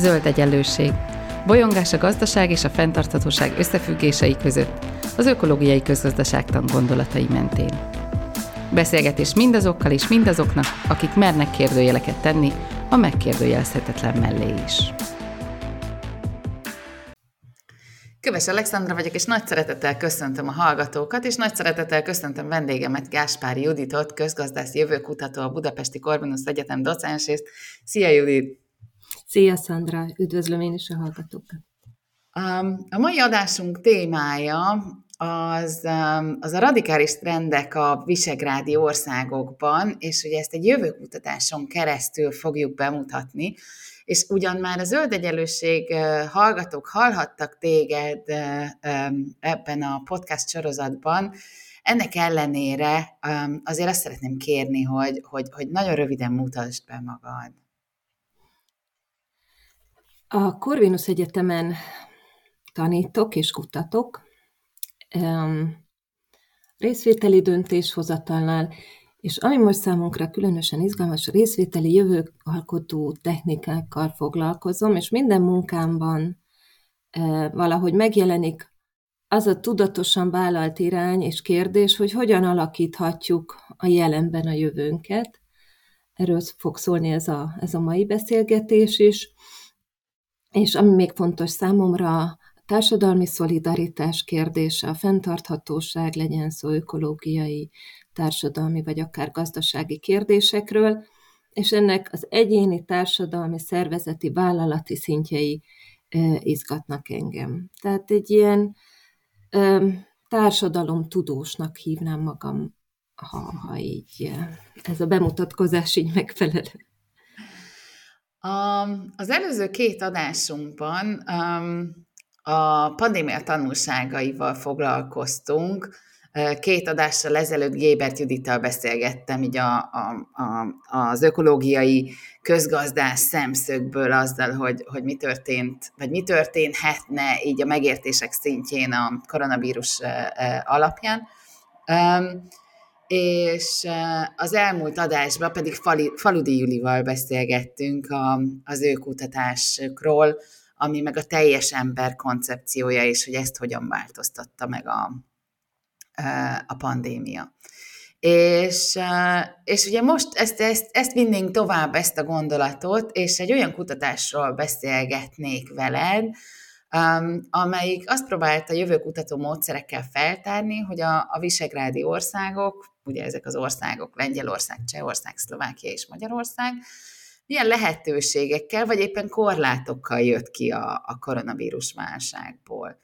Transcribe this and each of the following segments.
Zöld egyenlőség. Bolyongás a gazdaság és a fenntarthatóság összefüggései között, az ökológiai közgazdaságtan gondolatai mentén. Beszélgetés mindazokkal és mindazoknak, akik mernek kérdőjeleket tenni a megkérdőjelezhetetlen mellé is. Köves Alexandra vagyok, és nagy szeretettel köszöntöm a hallgatókat, és nagy szeretettel köszöntöm vendégemet, Gáspári Juditot, közgazdász jövőkutató, a Budapesti Corvinus Egyetem docensét. Szia Judit! Szia Szandra, üdvözlöm én is a hallgatókat! A mai adásunk témája az, az a radikális trendek a visegrádi országokban, és ugye ezt egy jövőkutatáson keresztül fogjuk bemutatni, és ugyan már a zöld egyenlőség hallgatók hallhattak téged ebben a podcast sorozatban, ennek ellenére azért azt szeretném kérni, hogy, hogy, hogy nagyon röviden mutasd be magad. A Corvinus Egyetemen tanítok és kutatok, részvételi döntéshozatalnál, és ami most számunkra különösen izgalmas, részvételi jövőalkotó technikákkal foglalkozom, és minden munkámban valahogy megjelenik az a tudatosan vállalt irány és kérdés, hogy hogyan alakíthatjuk a jelenben a jövőnket. Erről fog szólni ez a, ez a mai beszélgetés is. És ami még fontos számomra, társadalmi szolidaritás kérdése, a fenntarthatóság, legyen szó ökológiai, társadalmi vagy akár gazdasági kérdésekről, és ennek az egyéni, társadalmi, szervezeti, vállalati szintjei izgatnak engem. Tehát egy ilyen társadalom tudósnak hívnám magam, ha, ha így ez a bemutatkozás így megfelel. A, az előző két adásunkban um, a pandémia tanulságaival foglalkoztunk. Két adással ezelőtt Gébert Judittal beszélgettem így a, a, a, az ökológiai közgazdás szemszögből azzal, hogy, hogy mi történt, vagy mi történhetne így a megértések szintjén a koronavírus alapján. És az elmúlt adásban pedig Faludi Julival beszélgettünk a, az ő kutatásokról, ami meg a teljes ember koncepciója, és hogy ezt hogyan változtatta meg a, a pandémia. És, és ugye most ezt, ezt, ezt vinnénk tovább, ezt a gondolatot, és egy olyan kutatásról beszélgetnék veled, um, amelyik azt próbálta jövőkutató módszerekkel feltárni, hogy a, a visegrádi országok, ugye ezek az országok, Lengyelország, Csehország, Szlovákia és Magyarország, milyen lehetőségekkel, vagy éppen korlátokkal jött ki a, a koronavírus válságból.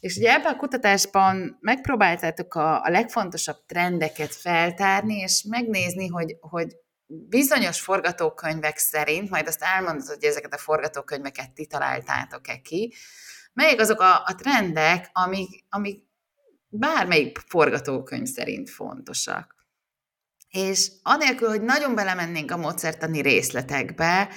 És ugye ebben a kutatásban megpróbáltátok a, a legfontosabb trendeket feltárni, és megnézni, hogy, hogy bizonyos forgatókönyvek szerint, majd azt elmondod, hogy ezeket a forgatókönyveket ti találtátok-e ki, melyek azok a, a trendek, amik, amik bármelyik forgatókönyv szerint fontosak. És anélkül, hogy nagyon belemennénk a módszertani részletekbe,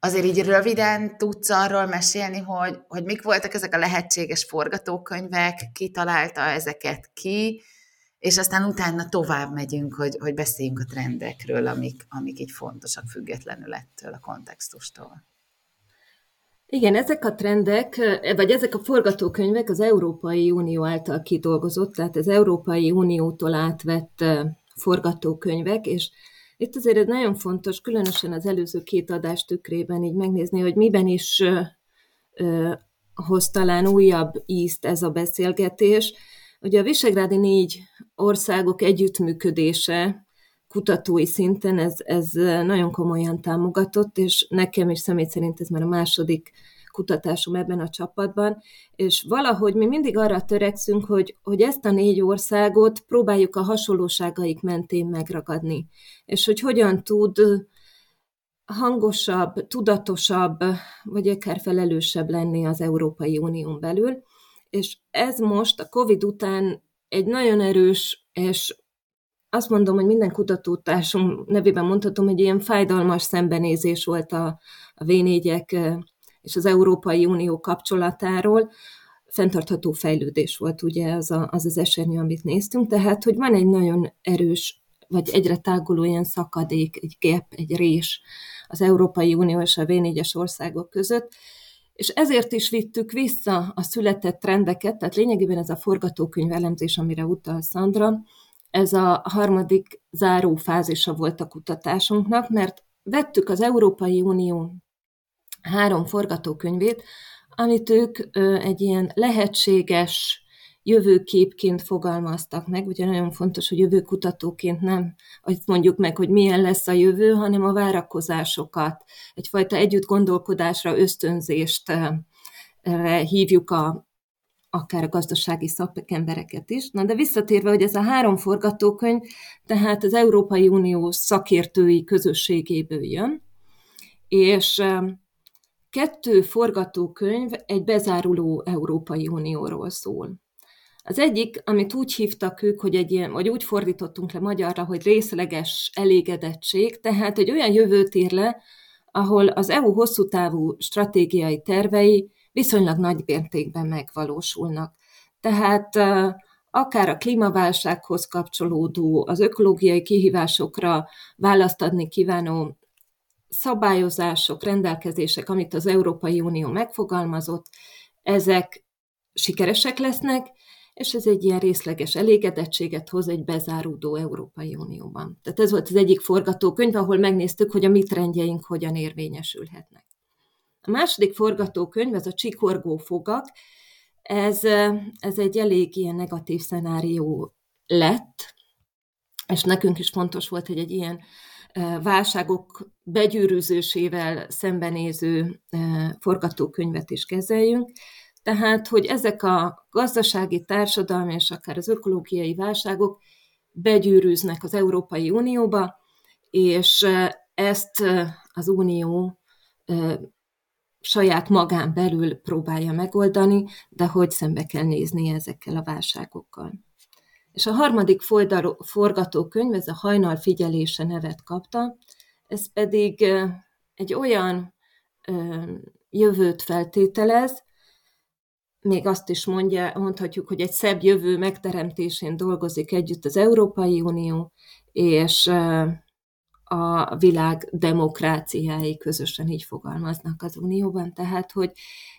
azért így röviden tudsz arról mesélni, hogy, hogy mik voltak ezek a lehetséges forgatókönyvek, ki találta ezeket ki, és aztán utána tovább megyünk, hogy, hogy beszéljünk a trendekről, amik, amik így fontosak függetlenül ettől a kontextustól. Igen, ezek a trendek, vagy ezek a forgatókönyvek az Európai Unió által kidolgozott, tehát az Európai Uniótól átvett forgatókönyvek, és itt azért ez nagyon fontos, különösen az előző két adás tükrében így megnézni, hogy miben is ö, hoz talán újabb ízt ez a beszélgetés. Ugye a Visegrádi négy országok együttműködése kutatói szinten ez, ez nagyon komolyan támogatott, és nekem is személy szerint ez már a második kutatásom ebben a csapatban, és valahogy mi mindig arra törekszünk, hogy, hogy ezt a négy országot próbáljuk a hasonlóságaik mentén megragadni, és hogy hogyan tud hangosabb, tudatosabb, vagy akár felelősebb lenni az Európai Unión belül. És ez most a COVID után egy nagyon erős, és azt mondom, hogy minden kutatótársunk nevében mondhatom, hogy ilyen fájdalmas szembenézés volt a, a v és az Európai Unió kapcsolatáról, fenntartható fejlődés volt ugye az a, az, az esernyő, amit néztünk, tehát hogy van egy nagyon erős vagy egyre táguló ilyen szakadék, egy gap, egy rés az Európai Unió és a V4-es országok között, és ezért is vittük vissza a született trendeket, tehát lényegében ez a forgatókönyv elemzés, amire utal Szandra, ez a harmadik záró fázisa volt a kutatásunknak, mert vettük az Európai Unió három forgatókönyvét, amit ők egy ilyen lehetséges jövőképként fogalmaztak meg. Ugye nagyon fontos, hogy jövőkutatóként nem azt mondjuk meg, hogy milyen lesz a jövő, hanem a várakozásokat, egyfajta együtt gondolkodásra, ösztönzést hívjuk a, akár a gazdasági szakembereket is. Na de visszatérve, hogy ez a három forgatókönyv, tehát az Európai Unió szakértői közösségéből jön, és kettő forgatókönyv egy bezáruló Európai Unióról szól. Az egyik, amit úgy hívtak ők, hogy egy ilyen, vagy úgy fordítottunk le magyarra, hogy részleges elégedettség, tehát egy olyan jövőt ír le, ahol az EU hosszú távú stratégiai tervei viszonylag nagy mértékben megvalósulnak. Tehát akár a klímaválsághoz kapcsolódó, az ökológiai kihívásokra választ adni kívánó szabályozások, rendelkezések, amit az Európai Unió megfogalmazott, ezek sikeresek lesznek, és ez egy ilyen részleges elégedettséget hoz egy bezáródó Európai Unióban. Tehát ez volt az egyik forgatókönyv, ahol megnéztük, hogy a mi trendjeink hogyan érvényesülhetnek. A második forgatókönyv, ez a csikorgó fogak, ez, ez egy elég ilyen negatív szenárió lett, és nekünk is fontos volt, hogy egy ilyen válságok begyűrűzésével szembenéző forgatókönyvet is kezeljünk. Tehát, hogy ezek a gazdasági, társadalmi és akár az ökológiai válságok begyűrűznek az Európai Unióba, és ezt az Unió saját magán belül próbálja megoldani, de hogy szembe kell nézni ezekkel a válságokkal. És a harmadik forgatókönyv, ez a hajnal figyelése nevet kapta, ez pedig egy olyan jövőt feltételez, még azt is mondja, mondhatjuk, hogy egy szebb jövő megteremtésén dolgozik együtt az Európai Unió, és a világ demokráciái közösen így fogalmaznak az Unióban. Tehát, hogy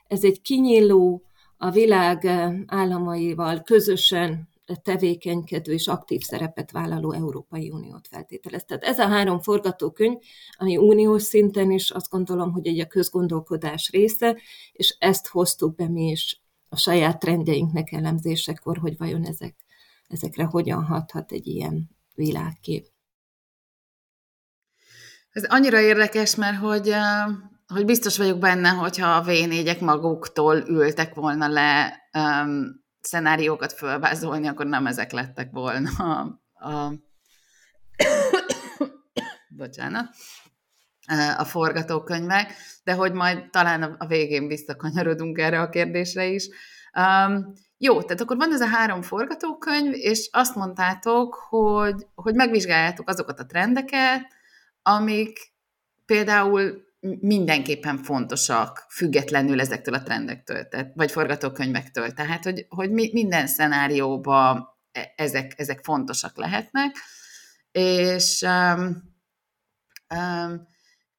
ez egy kinyíló, a világ államaival közösen tevékenykedő és aktív szerepet vállaló Európai Uniót feltételez. Tehát ez a három forgatókönyv, ami uniós szinten is azt gondolom, hogy egy a közgondolkodás része, és ezt hoztuk be mi is a saját trendjeinknek elemzésekor, hogy vajon ezek, ezekre hogyan hathat egy ilyen világkép. Ez annyira érdekes, mert hogy, hogy biztos vagyok benne, hogyha a v maguktól ültek volna le um, szenáriókat fölvázolni, akkor nem ezek lettek volna a, a bocsánat, a forgatókönyvek, de hogy majd talán a végén visszakanyarodunk erre a kérdésre is. Um, jó, tehát akkor van ez a három forgatókönyv, és azt mondtátok, hogy, hogy megvizsgáljátok azokat a trendeket, amik például mindenképpen fontosak, függetlenül ezektől a trendektől, tehát, vagy forgatókönyvektől. Tehát, hogy, hogy minden szenárióban e, ezek, ezek fontosak lehetnek, és um, um,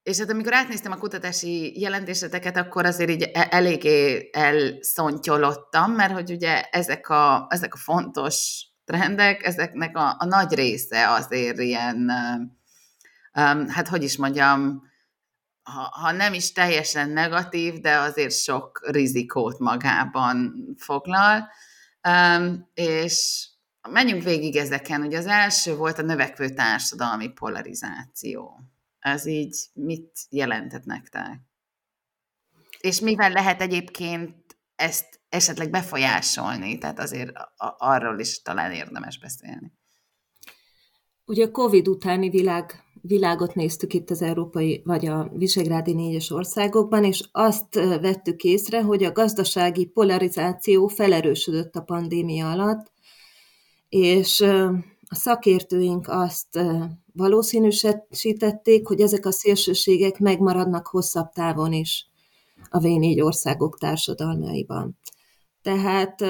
és hát amikor átnéztem a kutatási jelentéseteket, akkor azért így e, eléggé elszontyolottam, mert hogy ugye ezek a, ezek a fontos trendek, ezeknek a, a nagy része azért ilyen, um, hát hogy is mondjam, ha, ha nem is teljesen negatív, de azért sok rizikót magában foglal. És menjünk végig ezeken. Ugye az első volt a növekvő társadalmi polarizáció. Ez így mit jelentett nektek? És mivel lehet egyébként ezt esetleg befolyásolni? Tehát azért arról is talán érdemes beszélni. Ugye a Covid utáni világ világot néztük itt az európai vagy a Visegrádi négyes országokban, és azt vettük észre, hogy a gazdasági polarizáció felerősödött a pandémia alatt, és a szakértőink azt valószínűsítették, hogy ezek a szélsőségek megmaradnak hosszabb távon is a V4 országok társadalmaiban. Tehát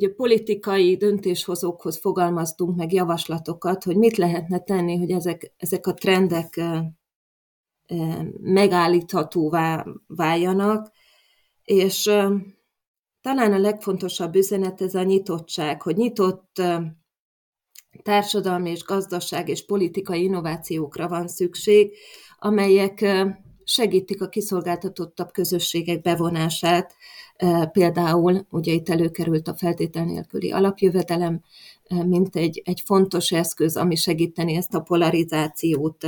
a politikai döntéshozókhoz fogalmaztunk meg javaslatokat, hogy mit lehetne tenni, hogy ezek, ezek a trendek megállíthatóvá váljanak, és talán a legfontosabb üzenet ez a nyitottság, hogy nyitott társadalmi és gazdaság és politikai innovációkra van szükség, amelyek segítik a kiszolgáltatottabb közösségek bevonását. Például ugye itt előkerült a feltétel nélküli alapjövedelem, mint egy, egy fontos eszköz, ami segíteni ezt a polarizációt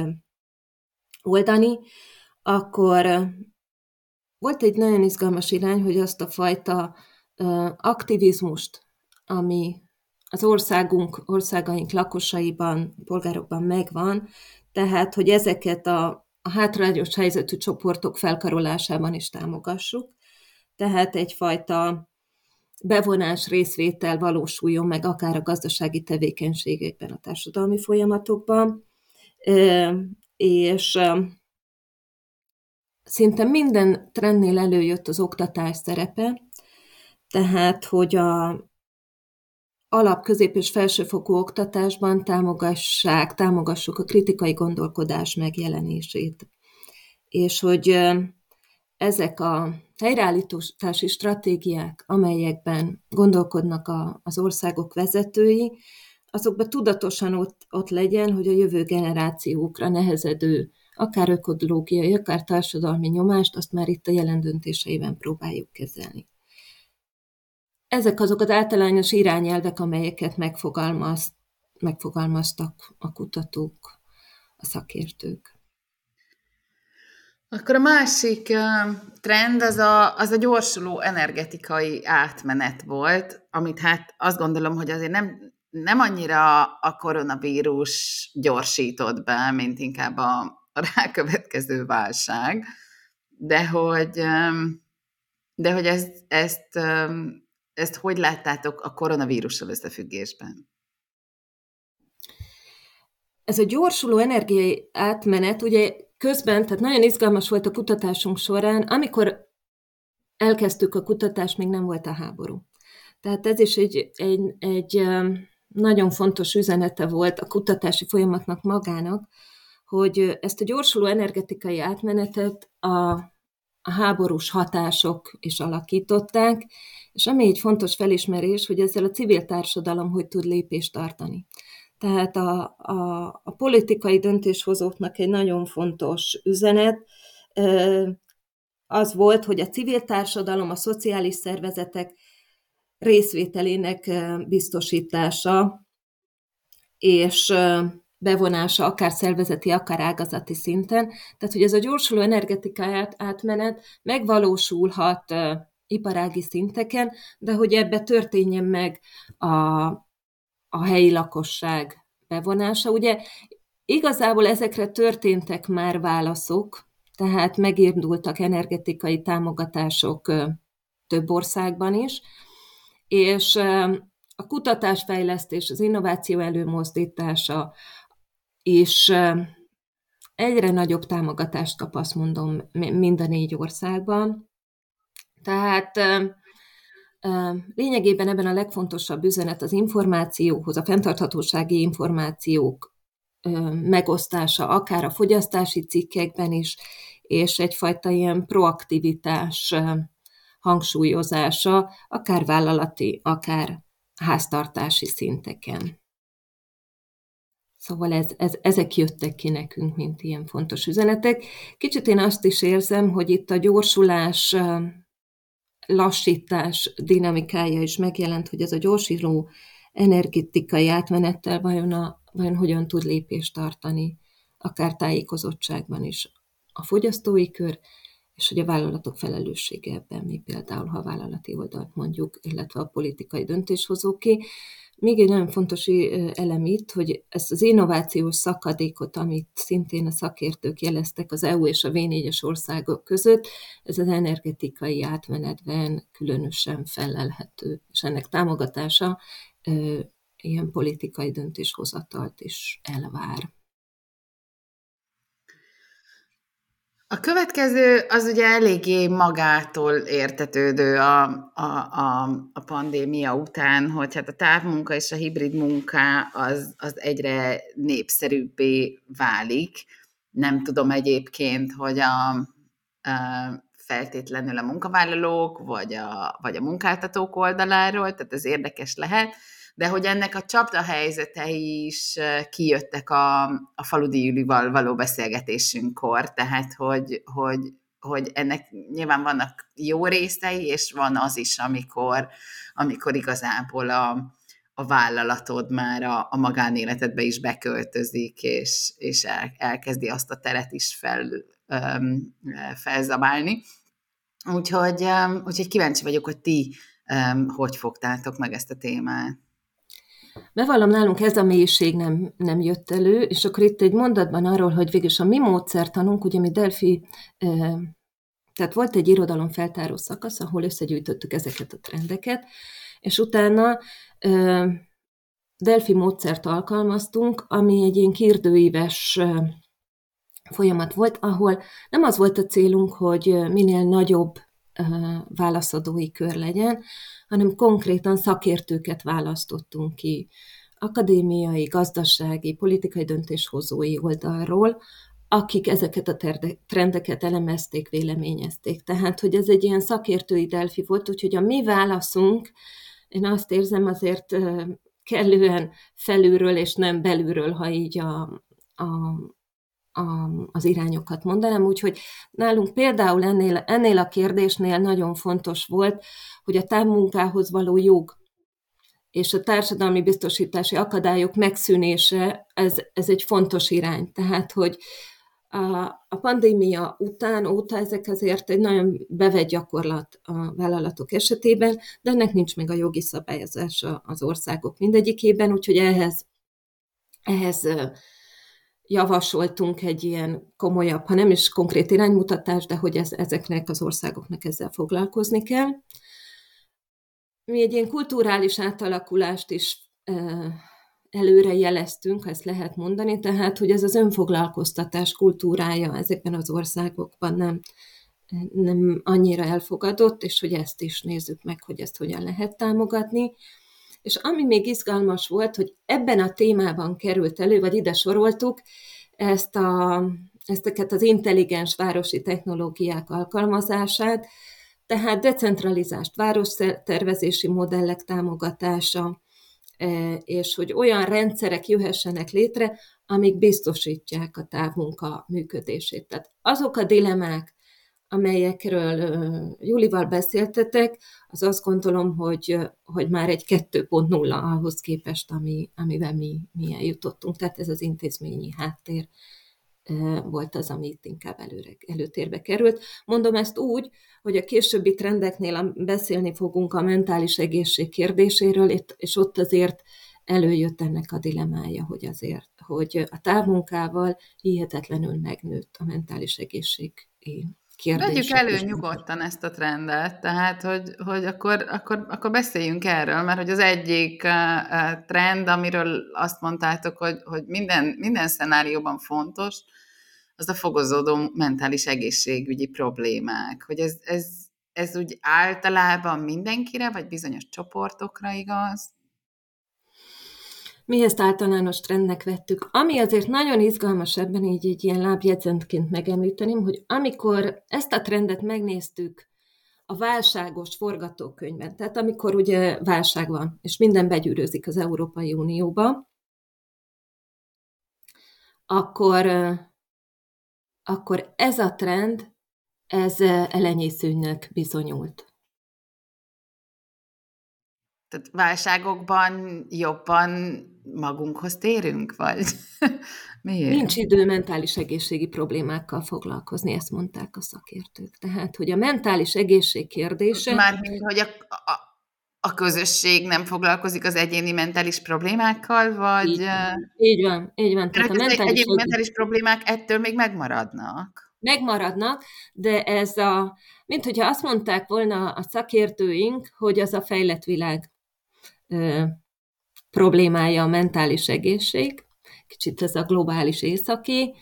oldani, akkor volt egy nagyon izgalmas irány, hogy azt a fajta aktivizmust, ami az országunk, országaink lakosaiban, polgárokban megvan, tehát, hogy ezeket a, a hátrányos helyzetű csoportok felkarolásában is támogassuk. Tehát egyfajta bevonás, részvétel valósuljon meg akár a gazdasági tevékenységekben, a társadalmi folyamatokban, és szinte minden trendnél előjött az oktatás szerepe, tehát, hogy a alap, közép és felsőfokú oktatásban támogassák, támogassuk a kritikai gondolkodás megjelenését. És hogy ezek a helyreállítási stratégiák, amelyekben gondolkodnak a, az országok vezetői, azokban tudatosan ott, ott legyen, hogy a jövő generációkra nehezedő akár ökológiai, akár társadalmi nyomást, azt már itt a jelen döntéseiben próbáljuk kezelni. Ezek azok az általános irányelvek, amelyeket megfogalmaz, megfogalmaztak a kutatók, a szakértők. Akkor a másik trend az a, az a gyorsuló energetikai átmenet volt, amit hát azt gondolom, hogy azért nem, nem annyira a koronavírus gyorsított be, mint inkább a, a rákövetkező válság, de hogy, de hogy ezt, ezt ezt hogy láttátok a koronavírussal összefüggésben? Ez a gyorsuló energiai átmenet, ugye közben, tehát nagyon izgalmas volt a kutatásunk során, amikor elkezdtük a kutatást, még nem volt a háború. Tehát ez is egy, egy, egy nagyon fontos üzenete volt a kutatási folyamatnak magának, hogy ezt a gyorsuló energetikai átmenetet a a háborús hatások is alakították, és ami egy fontos felismerés, hogy ezzel a civil társadalom hogy tud lépést tartani. Tehát a, a, a politikai döntéshozóknak egy nagyon fontos üzenet az volt, hogy a civil társadalom, a szociális szervezetek részvételének biztosítása, és bevonása akár szervezeti, akár ágazati szinten. Tehát, hogy ez a gyorsuló energetikai átmenet megvalósulhat iparági szinteken, de hogy ebbe történjen meg a, a helyi lakosság bevonása. Ugye igazából ezekre történtek már válaszok, tehát megindultak energetikai támogatások több országban is, és a kutatásfejlesztés, az innováció előmozdítása, és egyre nagyobb támogatást kap, azt mondom, mind a négy országban. Tehát lényegében ebben a legfontosabb üzenet az információhoz, a fenntarthatósági információk megosztása, akár a fogyasztási cikkekben is, és egyfajta ilyen proaktivitás hangsúlyozása, akár vállalati, akár háztartási szinteken. Szóval ez, ez, ezek jöttek ki nekünk, mint ilyen fontos üzenetek. Kicsit én azt is érzem, hogy itt a gyorsulás, lassítás dinamikája is megjelent, hogy ez a gyorsuló energetikai átmenettel vajon, a, vajon hogyan tud lépést tartani, akár tájékozottságban is a fogyasztói kör, és hogy a vállalatok felelőssége ebben mi például, ha a vállalati oldalt mondjuk, illetve a politikai döntéshozóké. Még egy nagyon fontos elem itt, hogy ezt az innovációs szakadékot, amit szintén a szakértők jeleztek az EU és a V4-es országok között, ez az energetikai átmenetben különösen felelhető, és ennek támogatása ilyen politikai döntéshozatalt is elvár. A következő az ugye eléggé magától értetődő a, a, a, a pandémia után, hogy hát a távmunka és a hibrid munka az, az egyre népszerűbbé válik. Nem tudom egyébként, hogy a, a feltétlenül a munkavállalók vagy a, vagy a munkáltatók oldaláról, tehát ez érdekes lehet, de hogy ennek a csapda helyzetei is kijöttek a, a faludi Julival való beszélgetésünkkor, tehát hogy, hogy, hogy ennek nyilván vannak jó részei, és van az is, amikor, amikor igazából a, a vállalatod már a, a magánéletedbe is beköltözik, és, és el, elkezdi azt a teret is fel, um, felzabálni. Úgyhogy, um, úgyhogy kíváncsi vagyok, hogy ti um, hogy fogtátok meg ezt a témát. Bevallom, nálunk ez a mélység nem, nem jött elő, és akkor itt egy mondatban arról, hogy végülis a mi módszertanunk, ugye mi Delphi, tehát volt egy irodalom feltáró szakasz, ahol összegyűjtöttük ezeket a trendeket, és utána Delphi módszert alkalmaztunk, ami egy ilyen kérdőíves folyamat volt, ahol nem az volt a célunk, hogy minél nagyobb válaszadói kör legyen, hanem konkrétan szakértőket választottunk ki akadémiai, gazdasági, politikai döntéshozói oldalról, akik ezeket a trendeket elemezték, véleményezték. Tehát, hogy ez egy ilyen szakértői delfi volt, úgyhogy a mi válaszunk, én azt érzem azért kellően felülről és nem belülről, ha így a, a, a, az irányokat mondanám. Úgyhogy nálunk például ennél, ennél a kérdésnél nagyon fontos volt, hogy a távmunkához való jog és a társadalmi biztosítási akadályok megszűnése, ez, ez egy fontos irány. Tehát, hogy a, a pandémia után, óta ezek azért egy nagyon bevett gyakorlat a vállalatok esetében, de ennek nincs még a jogi szabályozása az országok mindegyikében, úgyhogy ehhez, ehhez javasoltunk egy ilyen komolyabb, ha nem is konkrét iránymutatást, de hogy ez, ezeknek az országoknak ezzel foglalkozni kell. Mi egy ilyen kulturális átalakulást is előre jeleztünk, ha ezt lehet mondani, tehát, hogy ez az önfoglalkoztatás kultúrája ezekben az országokban nem, nem annyira elfogadott, és hogy ezt is nézzük meg, hogy ezt hogyan lehet támogatni. És ami még izgalmas volt, hogy ebben a témában került elő, vagy ide soroltuk, ezt a, ezteket az intelligens városi technológiák alkalmazását, tehát decentralizált várostervezési modellek támogatása, e, és hogy olyan rendszerek jöhessenek létre, amik biztosítják a távmunka működését. Tehát azok a dilemák, amelyekről Julival beszéltetek, az azt gondolom, hogy, hogy már egy 2.0 ahhoz képest, ami, amivel mi, mi eljutottunk. Tehát ez az intézményi háttér volt az, ami itt inkább előre, előtérbe került. Mondom ezt úgy, hogy a későbbi trendeknél beszélni fogunk a mentális egészség kérdéséről, és ott azért előjött ennek a dilemája, hogy azért, hogy a távmunkával hihetetlenül megnőtt a mentális egészség kérdés. Vegyük elő nyugodtan ezt a trendet, tehát hogy, hogy akkor, akkor, akkor beszéljünk erről, mert hogy az egyik trend, amiről azt mondtátok, hogy, hogy minden, minden szenárióban fontos, az a fogozódó mentális egészségügyi problémák. Hogy ez, ez, ez úgy általában mindenkire, vagy bizonyos csoportokra igaz? Mi ezt általános trendnek vettük. Ami azért nagyon izgalmas ebben, így egy ilyen lábjegyzentként megemlíteném, hogy amikor ezt a trendet megnéztük a válságos forgatókönyvben, tehát amikor ugye válság van, és minden begyűrőzik az Európai Unióba, akkor, akkor ez a trend, ez elenyészőnek bizonyult. Tehát válságokban jobban magunkhoz térünk, vagy miért? Nincs idő mentális egészségi problémákkal foglalkozni, ezt mondták a szakértők. Tehát, hogy a mentális egészség kérdése... Mármint, hogy a, a, a közösség nem foglalkozik az egyéni mentális problémákkal, vagy... Így van, így van. Így van. Tehát a mentális egyéni egész... mentális problémák ettől még megmaradnak. Megmaradnak, de ez a... Mint hogyha azt mondták volna a szakértőink, hogy az a fejlett világ problémája a mentális egészség, kicsit ez a globális északi,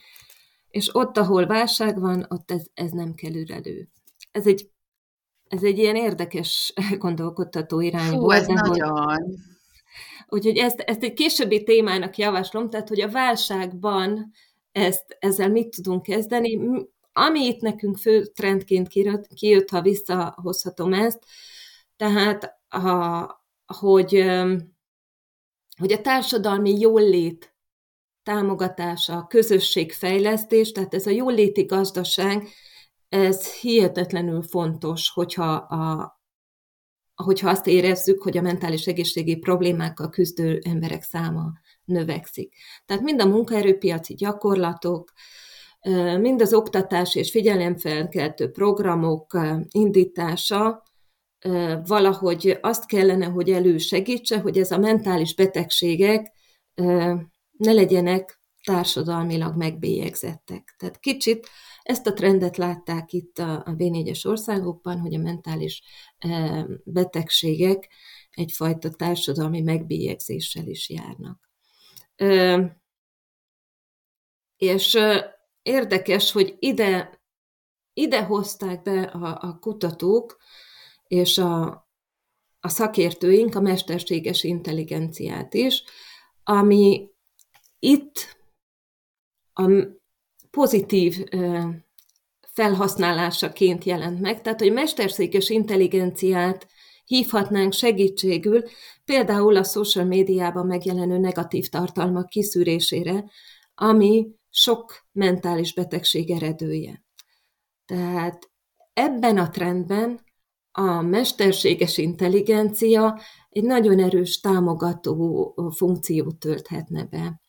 és ott, ahol válság van, ott ez, ez nem kerül elő. Ez egy, ez egy ilyen érdekes gondolkodtató irány Hú, volt. ez nagyon. Hogy, úgyhogy ezt, ezt egy későbbi témának javaslom, tehát hogy a válságban ezt, ezzel mit tudunk kezdeni. Ami itt nekünk fő trendként kijött, kijött ha visszahozhatom ezt, tehát a, hogy, hogy a társadalmi jólét támogatása, a közösségfejlesztés, tehát ez a jóléti gazdaság, ez hihetetlenül fontos, hogyha, a, hogyha azt érezzük, hogy a mentális egészségi problémákkal küzdő emberek száma növekszik. Tehát mind a munkaerőpiaci gyakorlatok, mind az oktatás és figyelemfelkeltő programok indítása valahogy azt kellene, hogy elősegítse, hogy ez a mentális betegségek ne legyenek társadalmilag megbélyegzettek. Tehát kicsit ezt a trendet látták itt a, B4-es országokban, hogy a mentális betegségek egyfajta társadalmi megbélyegzéssel is járnak. És érdekes, hogy ide, ide hozták be a, a kutatók és a, a szakértőink a mesterséges intelligenciát is, ami itt a pozitív felhasználásaként jelent meg, tehát hogy mesterséges intelligenciát hívhatnánk segítségül, például a social médiában megjelenő negatív tartalmak kiszűrésére, ami sok mentális betegség eredője. Tehát ebben a trendben a mesterséges intelligencia egy nagyon erős támogató funkciót tölthetne be,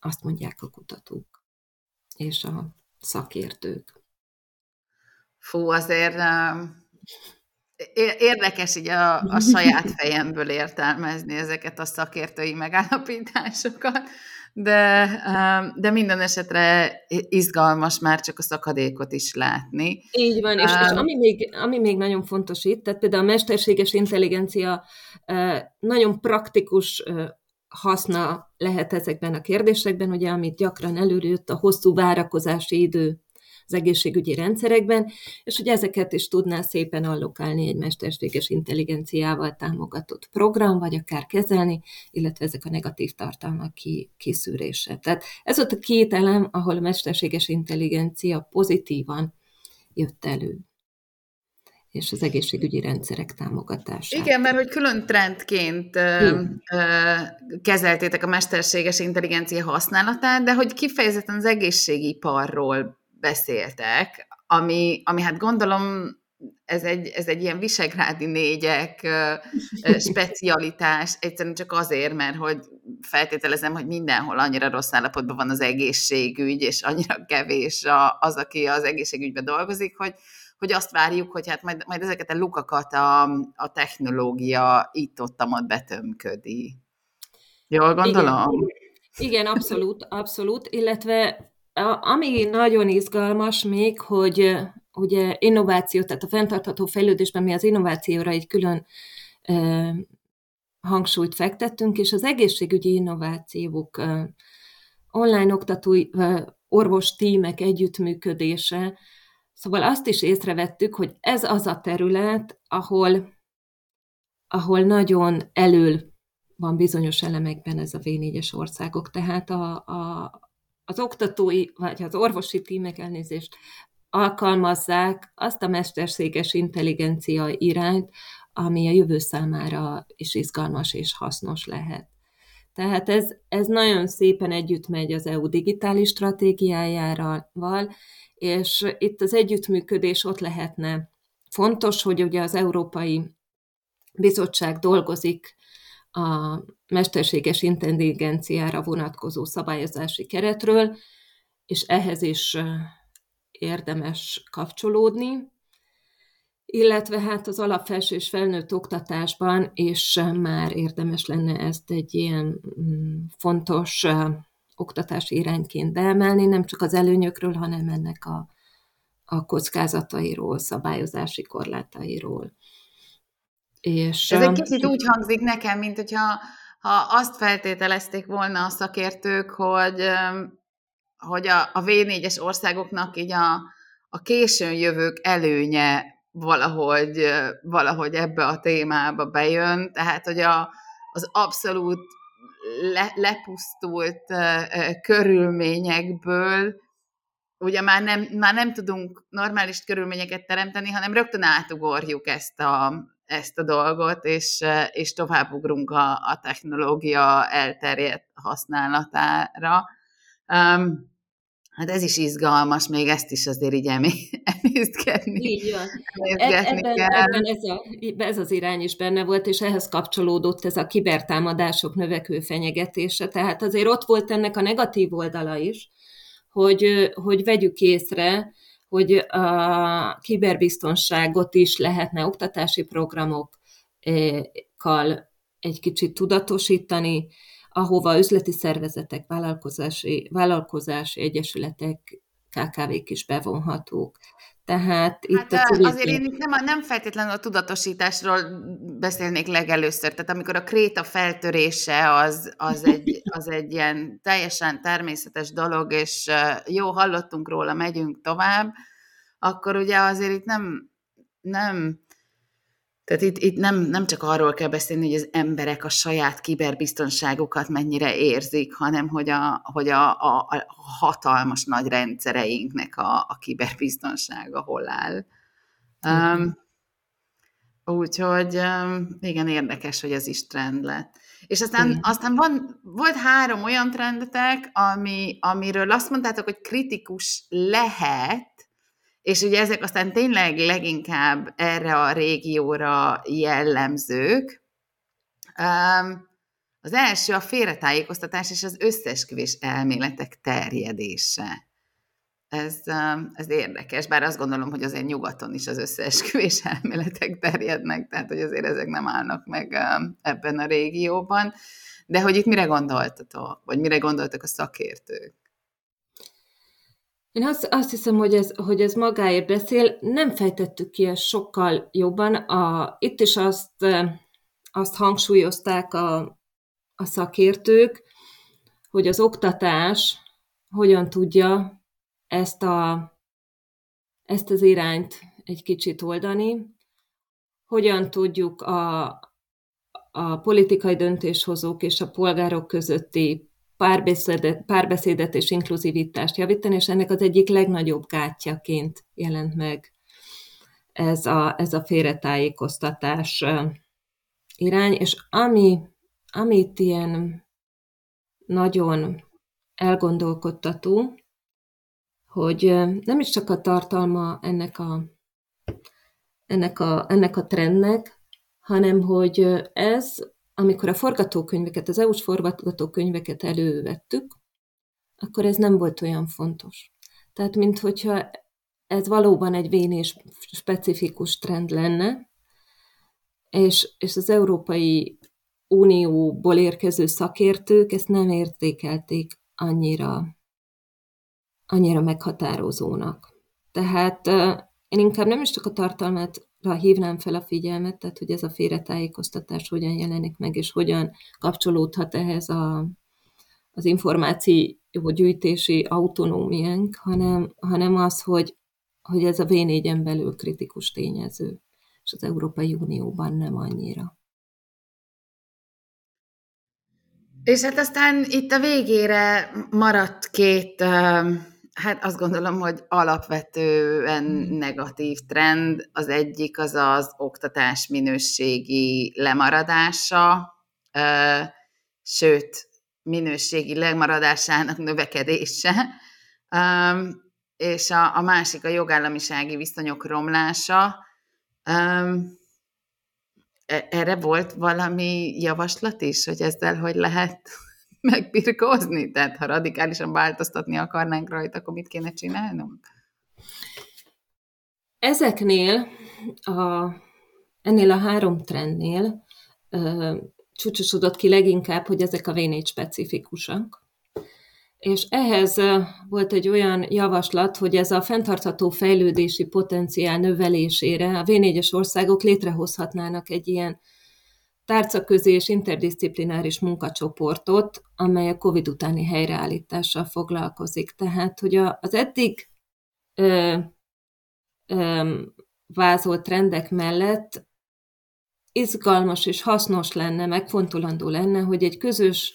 azt mondják a kutatók és a szakértők. Fú, azért érdekes így a, a saját fejemből értelmezni ezeket a szakértői megállapításokat, de, de minden esetre izgalmas már csak a szakadékot is látni. Így van, és, és ami, még, ami még nagyon fontos itt, tehát például a mesterséges intelligencia nagyon praktikus haszna lehet ezekben a kérdésekben, ugye, amit gyakran előjött a hosszú várakozási idő az egészségügyi rendszerekben, és hogy ezeket is tudná szépen allokálni egy mesterséges intelligenciával támogatott program, vagy akár kezelni, illetve ezek a negatív tartalmak ki, kiszűrése. Tehát ez ott a két elem, ahol a mesterséges intelligencia pozitívan jött elő és az egészségügyi rendszerek támogatása. Igen, mert hogy külön trendként ö, kezeltétek a mesterséges intelligencia használatát, de hogy kifejezetten az egészségiparról beszéltek, ami, ami hát gondolom ez egy, ez egy ilyen visegrádi négyek specialitás, egyszerűen csak azért, mert hogy feltételezem, hogy mindenhol annyira rossz állapotban van az egészségügy, és annyira kevés az, aki az egészségügyben dolgozik, hogy, hogy azt várjuk, hogy hát majd, majd ezeket a lukakat a, a technológia itt-ott betömködi. Jól gondolom? Igen, Igen abszolút, abszolút, illetve ami nagyon izgalmas még, hogy ugye innováció, tehát a fenntartható fejlődésben mi az innovációra egy külön e, hangsúlyt fektettünk, és az egészségügyi innovációk, e, online oktatói, e, orvos tímek együttműködése, szóval azt is észrevettük, hogy ez az a terület, ahol, ahol nagyon elől van bizonyos elemekben ez a V4-es országok, tehát a, a, az oktatói vagy az orvosi tímek elnézést alkalmazzák azt a mesterséges intelligencia irányt, ami a jövő számára is izgalmas és hasznos lehet. Tehát ez, ez nagyon szépen együtt megy az EU digitális stratégiájával, és itt az együttműködés ott lehetne fontos, hogy ugye az Európai Bizottság dolgozik a mesterséges intelligenciára vonatkozó szabályozási keretről, és ehhez is érdemes kapcsolódni, illetve hát az alapfelső és felnőtt oktatásban is már érdemes lenne ezt egy ilyen mm, fontos oktatási irányként beemelni, nem csak az előnyökről, hanem ennek a, a kockázatairól, szabályozási korlátairól. És, Ez egy kicsit úgy hangzik nekem, mint hogyha ha azt feltételezték volna a szakértők, hogy hogy a, a V4-es országoknak így a, a későn jövők előnye valahogy, valahogy ebbe a témába bejön, tehát hogy a, az abszolút le, lepusztult körülményekből ugye már nem, már nem tudunk normális körülményeket teremteni, hanem rögtön átugorjuk ezt a, ezt a dolgot, és, és továbbugrunk a, a technológia elterjedt használatára. Um, Hát ez is izgalmas, még ezt is azért így emésztgetni. Így van. E- ebben, ebben ez, a, ez az irány is benne volt, és ehhez kapcsolódott ez a kibertámadások növekvő fenyegetése. Tehát azért ott volt ennek a negatív oldala is, hogy, hogy vegyük észre, hogy a kiberbiztonságot is lehetne oktatási programokkal egy kicsit tudatosítani, ahova üzleti szervezetek, vállalkozási, vállalkozási egyesületek, KKV-k is bevonhatók. Tehát itt hát, a azért én nem, nem feltétlenül a tudatosításról beszélnék legelőször. Tehát amikor a kréta feltörése az, az, egy, az egy ilyen teljesen természetes dolog, és jó, hallottunk róla, megyünk tovább, akkor ugye azért itt nem, nem tehát itt, itt nem, nem csak arról kell beszélni, hogy az emberek a saját kiberbiztonságukat mennyire érzik, hanem hogy a, hogy a, a, a hatalmas nagy rendszereinknek a, a kiberbiztonsága hol áll. Um, úgyhogy um, igen, érdekes, hogy ez is trend lett. És aztán, aztán van, volt három olyan trendetek, ami, amiről azt mondtátok, hogy kritikus lehet, és ugye ezek aztán tényleg leginkább erre a régióra jellemzők. Az első a félretájékoztatás és az összesküvés elméletek terjedése. Ez, ez érdekes, bár azt gondolom, hogy azért nyugaton is az összeesküvés elméletek terjednek, tehát hogy azért ezek nem állnak meg ebben a régióban. De hogy itt mire gondoltatok, vagy mire gondoltak a szakértők? Én azt, azt hiszem, hogy ez, hogy ez magáért beszél. Nem fejtettük ki ezt sokkal jobban. A, itt is azt, azt hangsúlyozták a, a szakértők, hogy az oktatás hogyan tudja ezt, a, ezt az irányt egy kicsit oldani, hogyan tudjuk a, a politikai döntéshozók és a polgárok közötti párbeszédet, párbeszédet és inkluzivitást javítani, és ennek az egyik legnagyobb gátjaként jelent meg ez a, ez a félretájékoztatás irány, és ami, amit ilyen nagyon elgondolkodtató, hogy nem is csak a tartalma ennek a, ennek a, ennek a trendnek, hanem hogy ez amikor a forgatókönyveket, az EU-s forgatókönyveket elővettük, akkor ez nem volt olyan fontos. Tehát, minthogyha ez valóban egy vénés specifikus trend lenne, és, és az Európai Unióból érkező szakértők ezt nem értékelték annyira, annyira meghatározónak. Tehát én inkább nem is csak a tartalmát hívnám fel a figyelmet, tehát hogy ez a félretájékoztatás hogyan jelenik meg, és hogyan kapcsolódhat ehhez a, az információ gyűjtési autonómiánk, hanem, hanem az, hogy, hogy ez a v belül kritikus tényező, és az Európai Unióban nem annyira. És hát aztán itt a végére maradt két Hát azt gondolom, hogy alapvetően hmm. negatív trend. Az egyik az az oktatás minőségi lemaradása, sőt, minőségi lemaradásának növekedése, és a, a másik a jogállamisági viszonyok romlása. E, erre volt valami javaslat is, hogy ezzel hogy lehet megbirkózni? Tehát ha radikálisan változtatni akarnánk rajta, akkor mit kéne csinálnunk? Ezeknél, a, ennél a három trendnél ö, csúcsosodott ki leginkább, hogy ezek a v specifikusak. És ehhez volt egy olyan javaslat, hogy ez a fenntartható fejlődési potenciál növelésére a V4-es országok létrehozhatnának egy ilyen tárcaközi és interdisziplináris munkacsoportot, amely a COVID utáni helyreállítással foglalkozik. Tehát, hogy az eddig ö, ö, vázolt trendek mellett izgalmas és hasznos lenne, megfontolandó lenne, hogy egy közös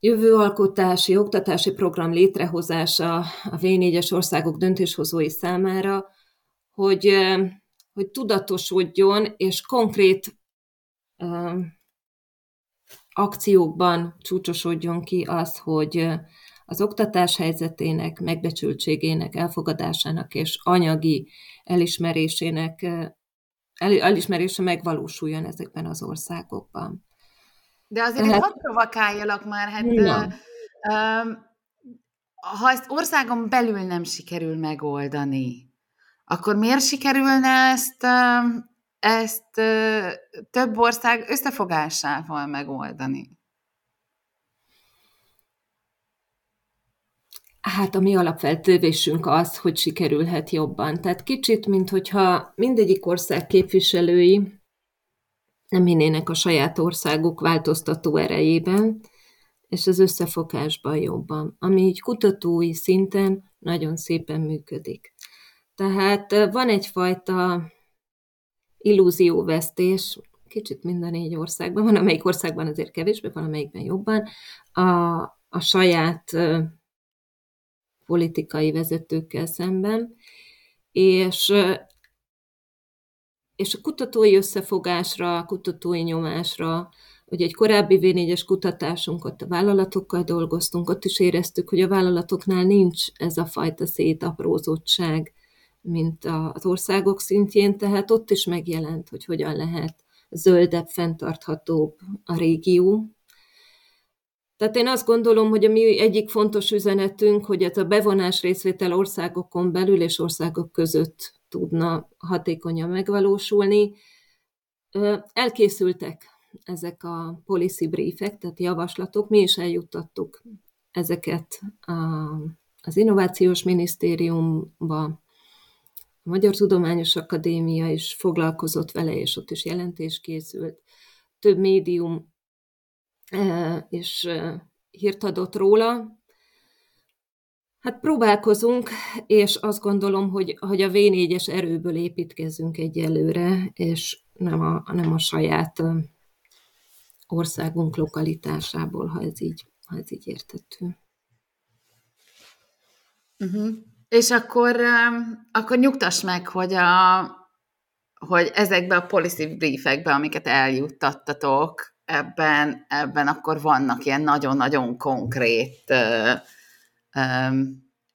jövőalkotási, oktatási program létrehozása a V4-es országok döntéshozói számára, hogy, hogy tudatosodjon, és konkrét akciókban csúcsosodjon ki az, hogy az oktatás helyzetének, megbecsültségének, elfogadásának és anyagi elismerésének el, elismerése megvalósuljon ezekben az országokban. De azért Tehát... hadd provokáljalak már, hát ha ezt országon belül nem sikerül megoldani, akkor miért sikerülne ezt, ezt több ország összefogásával megoldani? Hát a mi alapfeltövésünk az, hogy sikerülhet jobban. Tehát kicsit, mint hogyha mindegyik ország képviselői nem hinnének a saját országuk változtató erejében, és az összefogásban jobban, ami így kutatói szinten nagyon szépen működik. Tehát van egyfajta illúzióvesztés, kicsit mind a négy országban, van amelyik országban azért kevésbé, van amelyikben jobban, a, a saját politikai vezetőkkel szemben, és, és a kutatói összefogásra, a kutatói nyomásra, hogy egy korábbi V4-es kutatásunkat a vállalatokkal dolgoztunk, ott is éreztük, hogy a vállalatoknál nincs ez a fajta szétaprózottság, mint az országok szintjén, tehát ott is megjelent, hogy hogyan lehet zöldebb, fenntarthatóbb a régió, tehát én azt gondolom, hogy a mi egyik fontos üzenetünk, hogy ez a bevonás részvétel országokon belül és országok között tudna hatékonyan megvalósulni. Elkészültek ezek a policy briefek, tehát javaslatok, mi is eljuttattuk ezeket az Innovációs Minisztériumba, Magyar Tudományos Akadémia is foglalkozott vele, és ott is jelentés készült. Több médium és hírt adott róla. Hát próbálkozunk, és azt gondolom, hogy, hogy a V4-es erőből építkezünk egyelőre, és nem a, nem a saját országunk lokalitásából, ha ez így, ha ez így értető. Uh-huh. És akkor, akkor nyugtass meg, hogy, a, hogy ezekbe a policy briefekbe, amiket eljuttattatok, ebben, ebben akkor vannak ilyen nagyon-nagyon konkrét, ö, ö,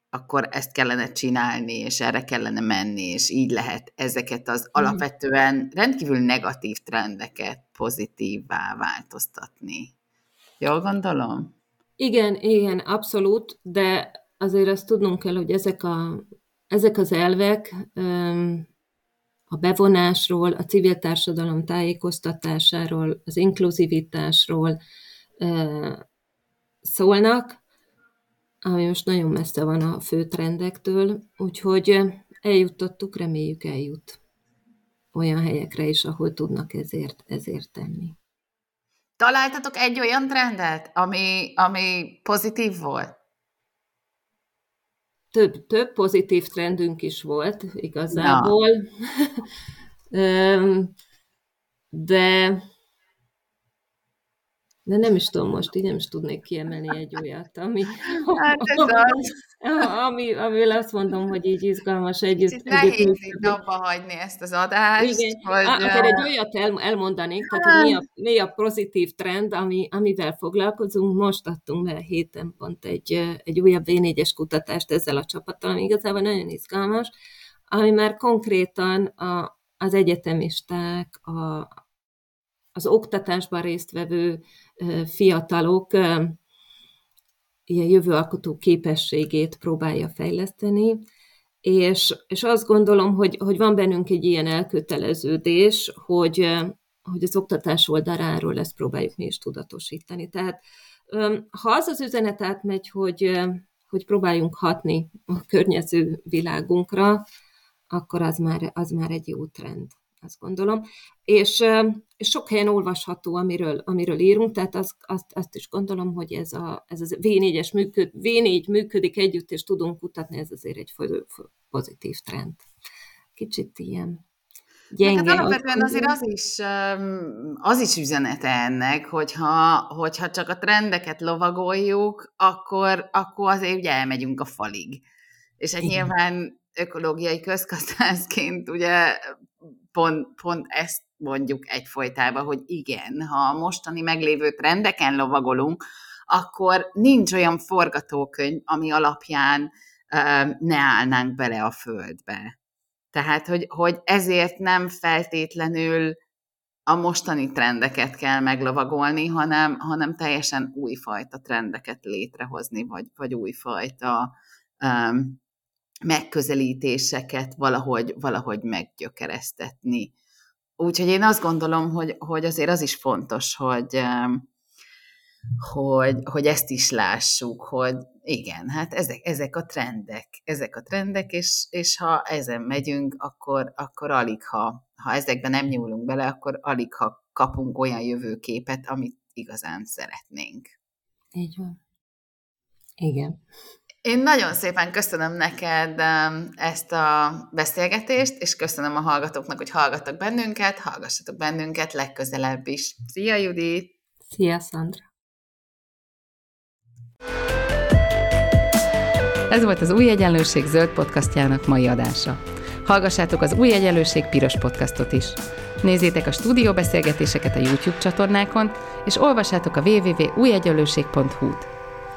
akkor ezt kellene csinálni, és erre kellene menni, és így lehet ezeket az mhm. alapvetően rendkívül negatív trendeket pozitívvá változtatni. Jól gondolom? Igen, igen, abszolút, de azért azt tudnunk kell, hogy ezek, a, ezek az elvek a bevonásról, a civil társadalom tájékoztatásáról, az inkluzivitásról szólnak, ami most nagyon messze van a fő trendektől, úgyhogy eljuttattuk, reméljük eljut olyan helyekre is, ahol tudnak ezért, ezért tenni. Találtatok egy olyan trendet, ami, ami pozitív volt? Több, több pozitív trendünk is volt igazából, de de nem is tudom most, így nem is tudnék kiemelni egy olyat, ami, hát ez az. ami, ami azt mondom, hogy így izgalmas együtt. Nehéz itt abba hagyni ezt az adást. Igen, hogy, akkor egy olyat el, elmondanék, tehát hogy mi a, mi a pozitív trend, ami, amivel foglalkozunk. Most adtunk be héten pont egy, egy újabb V4-es kutatást ezzel a csapattal, ami igazából nagyon izgalmas, ami már konkrétan a, az egyetemisták, a, az oktatásban résztvevő fiatalok ilyen jövőalkotó képességét próbálja fejleszteni, és, és azt gondolom, hogy, hogy van bennünk egy ilyen elköteleződés, hogy, hogy az oktatás oldaláról ezt próbáljuk mi is tudatosítani. Tehát ha az az üzenet átmegy, hogy, hogy próbáljunk hatni a környező világunkra, akkor az már, az már egy jó trend. Azt gondolom. És, és sok helyen olvasható, amiről, amiről írunk, tehát azt, azt, azt is gondolom, hogy ez a, ez a V4-es működ, V4 működik együtt, és tudunk kutatni, ez azért egy pozitív trend. Kicsit ilyen gyenge. Hát alapvetően azért az is, az is üzenete ennek, hogyha, hogyha csak a trendeket lovagoljuk, akkor, akkor azért ugye elmegyünk a falig. És hát nyilván ökológiai közgazdászként ugye pont, pont ezt mondjuk egyfolytában, hogy igen, ha a mostani meglévő trendeken lovagolunk, akkor nincs olyan forgatókönyv, ami alapján ne állnánk bele a földbe. Tehát, hogy, hogy ezért nem feltétlenül a mostani trendeket kell meglovagolni, hanem, hanem teljesen újfajta trendeket létrehozni, vagy, vagy újfajta um, megközelítéseket valahogy, valahogy meggyökeresztetni. Úgyhogy én azt gondolom, hogy, hogy azért az is fontos, hogy, hogy, hogy ezt is lássuk, hogy igen, hát ezek, ezek a trendek, ezek a trendek, és, és ha ezen megyünk, akkor, akkor alig, ha, ha ezekben nem nyúlunk bele, akkor alig, ha kapunk olyan jövőképet, amit igazán szeretnénk. Így van. Igen. Én nagyon szépen köszönöm neked ezt a beszélgetést, és köszönöm a hallgatóknak, hogy hallgattak bennünket, hallgassatok bennünket legközelebb is. Szia, Judit! Szia, Szandra! Ez volt az Új Egyenlőség zöld podcastjának mai adása. Hallgassátok az Új Egyenlőség piros podcastot is. Nézzétek a stúdióbeszélgetéseket a YouTube csatornákon, és olvassátok a www.újegyenlőség.hu-t.